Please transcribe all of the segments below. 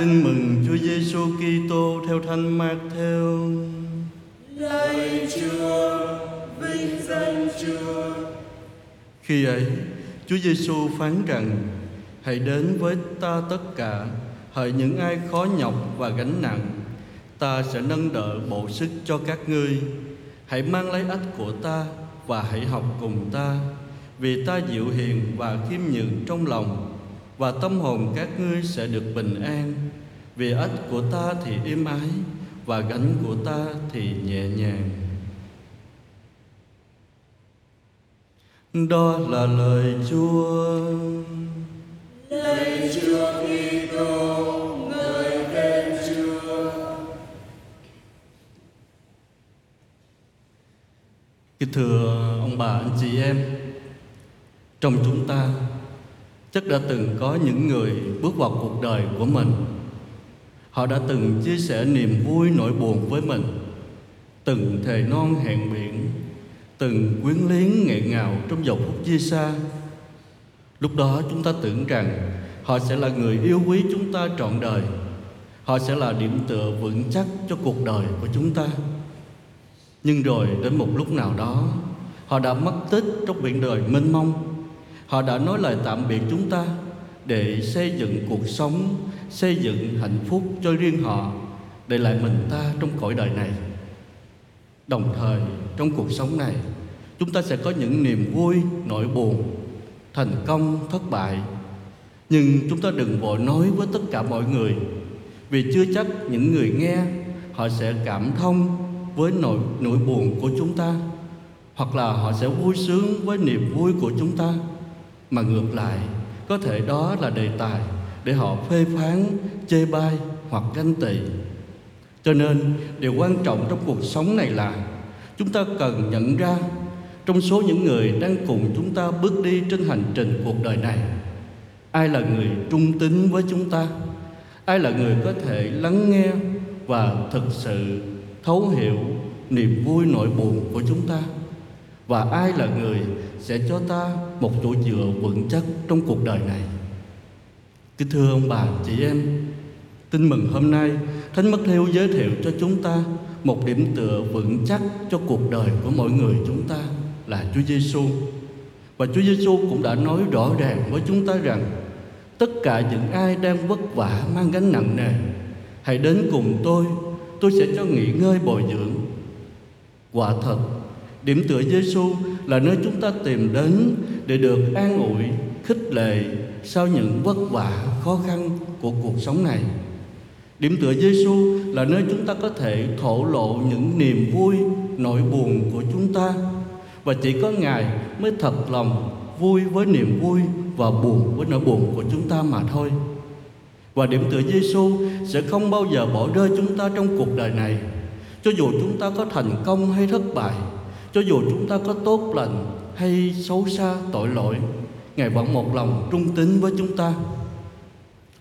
Tin mừng Chúa Giêsu Kitô theo Thánh Mát-theo. Lạy Chúa, vinh danh Chúa. Khi ấy, Chúa Giêsu phán rằng: Hãy đến với ta tất cả, hỡi những ai khó nhọc và gánh nặng, ta sẽ nâng đỡ bộ sức cho các ngươi. Hãy mang lấy ách của ta và hãy học cùng ta, vì ta dịu hiền và khiêm nhường trong lòng, và tâm hồn các ngươi sẽ được bình an. Vì ách của ta thì êm ái và gánh của ta thì nhẹ nhàng. Đó là lời Chúa. Lạy Chúa Kitô, ngợi khen Chúa. Kính thưa ông bà anh chị em, trong chúng ta chắc đã từng có những người bước vào cuộc đời của mình. Họ đã từng chia sẻ niềm vui nỗi buồn với mình, từng thề non hẹn biển, từng quyến luyến nghẹn ngào trong dòng phút chia xa. Lúc đó chúng ta tưởng rằng họ sẽ là người yêu quý chúng ta trọn đời. Họ sẽ là điểm tựa vững chắc cho cuộc đời của chúng ta. Nhưng rồi đến một lúc nào đó Họ đã mất tích trong biển đời mênh mông Họ đã nói lời tạm biệt chúng ta Để xây dựng cuộc sống Xây dựng hạnh phúc cho riêng họ Để lại mình ta trong cõi đời này. Đồng thời trong cuộc sống này Chúng ta sẽ có những niềm vui, nỗi buồn Thành công, thất bại. Nhưng chúng ta đừng vội nói với tất cả mọi người Vì chưa chắc những người nghe Họ sẽ cảm thông với nỗi nỗi buồn của chúng ta hoặc là họ sẽ vui sướng với niềm vui của chúng ta mà ngược lại, có thể đó là đề tài để họ phê phán, chê bai hoặc ganh tị. Cho nên, điều quan trọng trong cuộc sống này là chúng ta cần nhận ra trong số những người đang cùng chúng ta bước đi trên hành trình cuộc đời này, ai là người trung tín với chúng ta, ai là người có thể lắng nghe và thực sự thấu hiểu niềm vui nỗi buồn của chúng ta và ai là người sẽ cho ta một chỗ dựa vững chắc trong cuộc đời này? Kính thưa ông bà, chị em, tin mừng hôm nay, thánh mất theo giới thiệu cho chúng ta một điểm tựa vững chắc cho cuộc đời của mọi người chúng ta là Chúa Giêsu và Chúa Giêsu cũng đã nói rõ ràng với chúng ta rằng, tất cả những ai đang vất vả mang gánh nặng nề, hãy đến cùng tôi tôi sẽ cho nghỉ ngơi bồi dưỡng. Quả thật điểm tựa Giêsu là nơi chúng ta tìm đến để được an ủi khích lệ sau những vất vả khó khăn của cuộc sống này. Điểm tựa Giêsu là nơi chúng ta có thể thổ lộ những niềm vui nỗi buồn của chúng ta. Và chỉ có ngài mới thật lòng vui với niềm vui và buồn với nỗi buồn của chúng ta mà thôi. Và điểm tựa Giêsu sẽ không bao giờ bỏ rơi chúng ta trong cuộc đời này. Cho dù chúng ta có thành công hay thất bại, cho dù chúng ta có tốt lành hay xấu xa tội lỗi, Ngài vẫn một lòng trung tín với chúng ta.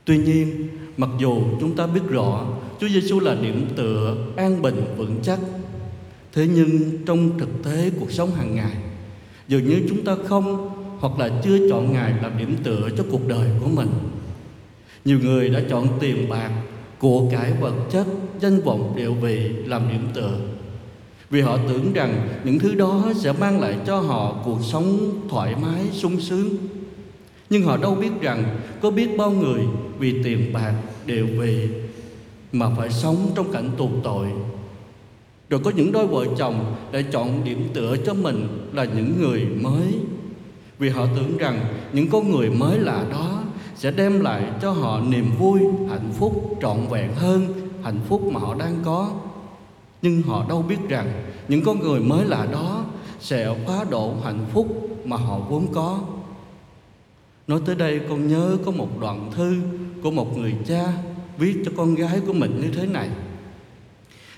Tuy nhiên, mặc dù chúng ta biết rõ Chúa Giêsu là điểm tựa an bình vững chắc, thế nhưng trong thực tế cuộc sống hàng ngày, dường như chúng ta không hoặc là chưa chọn Ngài làm điểm tựa cho cuộc đời của mình. Nhiều người đã chọn tiền bạc, của cải vật chất, danh vọng địa vị làm điểm tựa. Vì họ tưởng rằng những thứ đó sẽ mang lại cho họ cuộc sống thoải mái, sung sướng. Nhưng họ đâu biết rằng có biết bao người vì tiền bạc, đều vì mà phải sống trong cảnh tù tội. Rồi có những đôi vợ chồng đã chọn điểm tựa cho mình là những người mới. Vì họ tưởng rằng những con người mới lạ đó sẽ đem lại cho họ niềm vui, hạnh phúc trọn vẹn hơn hạnh phúc mà họ đang có. Nhưng họ đâu biết rằng những con người mới lạ đó sẽ phá độ hạnh phúc mà họ vốn có. Nói tới đây, con nhớ có một đoạn thư của một người cha viết cho con gái của mình như thế này.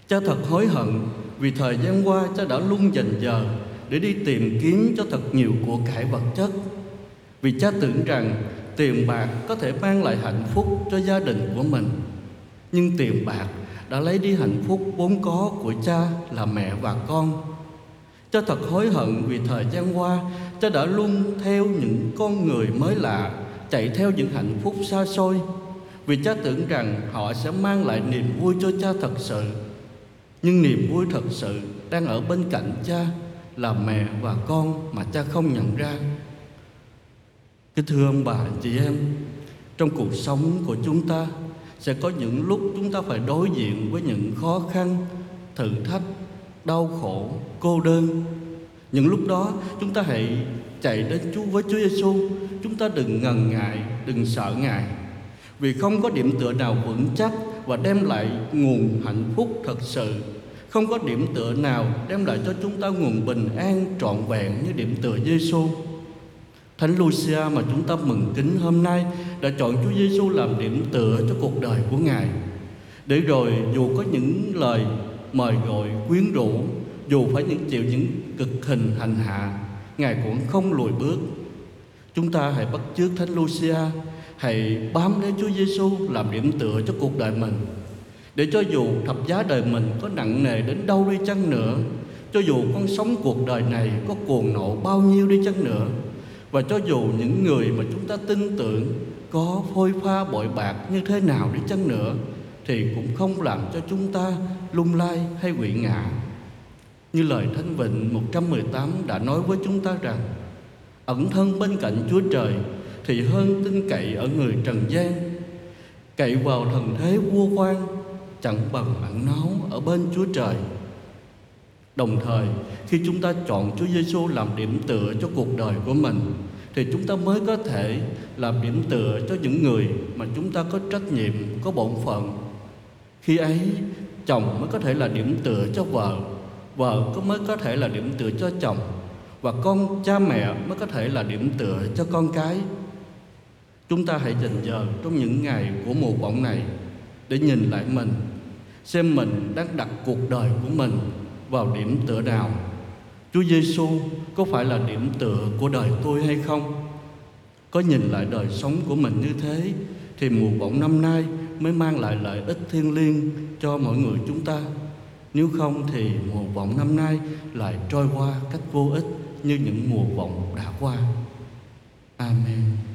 Cha thật hối hận vì thời gian qua cha đã luôn dành giờ để đi tìm kiếm cho thật nhiều của cải vật chất. Vì cha tưởng rằng tiền bạc có thể mang lại hạnh phúc cho gia đình của mình nhưng tiền bạc đã lấy đi hạnh phúc vốn có của cha là mẹ và con cha thật hối hận vì thời gian qua cha đã luôn theo những con người mới lạ chạy theo những hạnh phúc xa xôi vì cha tưởng rằng họ sẽ mang lại niềm vui cho cha thật sự. Nhưng niềm vui thật sự đang ở bên cạnh cha là mẹ và con mà cha không nhận ra. Kính thưa ông bà chị em, trong cuộc sống của chúng ta sẽ có những lúc chúng ta phải đối diện với những khó khăn, thử thách, đau khổ, cô đơn. Những lúc đó chúng ta hãy chạy đến Chúa với Chúa Giêsu, chúng ta đừng ngần ngại, đừng sợ Ngài. Vì không có điểm tựa nào vững chắc và đem lại nguồn hạnh phúc thật sự không có điểm tựa nào đem lại cho chúng ta nguồn bình an trọn vẹn như điểm tựa Giêsu. Thánh Lucia mà chúng ta mừng kính hôm nay đã chọn Chúa Giêsu làm điểm tựa cho cuộc đời của Ngài. Để rồi dù có những lời mời gọi quyến rũ, dù phải những chịu những cực hình hành hạ, Ngài cũng không lùi bước. Chúng ta hãy bắt chước Thánh Lucia, hãy bám lấy Chúa Giêsu làm điểm tựa cho cuộc đời mình để cho dù thập giá đời mình có nặng nề đến đâu đi chăng nữa cho dù con sống cuộc đời này có cuồng nộ bao nhiêu đi chăng nữa và cho dù những người mà chúng ta tin tưởng có phôi pha bội bạc như thế nào đi chăng nữa, thì cũng không làm cho chúng ta lung lay hay quỵ ngã. Như lời Thánh Vịnh 118 đã nói với chúng ta rằng, ẩn thân bên cạnh Chúa Trời thì hơn tin cậy ở người trần gian. Cậy vào thần thế vua quan chẳng bằng ẩn náu ở bên Chúa Trời. Đồng thời, khi chúng ta chọn Chúa Giêsu làm điểm tựa cho cuộc đời của mình thì chúng ta mới có thể làm điểm tựa cho những người mà chúng ta có trách nhiệm, có bổn phận. Khi ấy, chồng mới có thể là điểm tựa cho vợ, vợ có mới có thể là điểm tựa cho chồng và con cha mẹ mới có thể là điểm tựa cho con cái. Chúng ta hãy dành giờ trong những ngày của mùa bóng này để nhìn lại mình xem mình đang đặt cuộc đời của mình vào điểm tựa nào Chúa Giêsu có phải là điểm tựa của đời tôi hay không? Có nhìn lại đời sống của mình như thế, thì mùa bóng năm nay mới mang lại lợi ích thiêng liêng cho mọi người chúng ta. Nếu không thì mùa vọng năm nay lại trôi qua cách vô ích như những mùa vọng đã qua. Amen.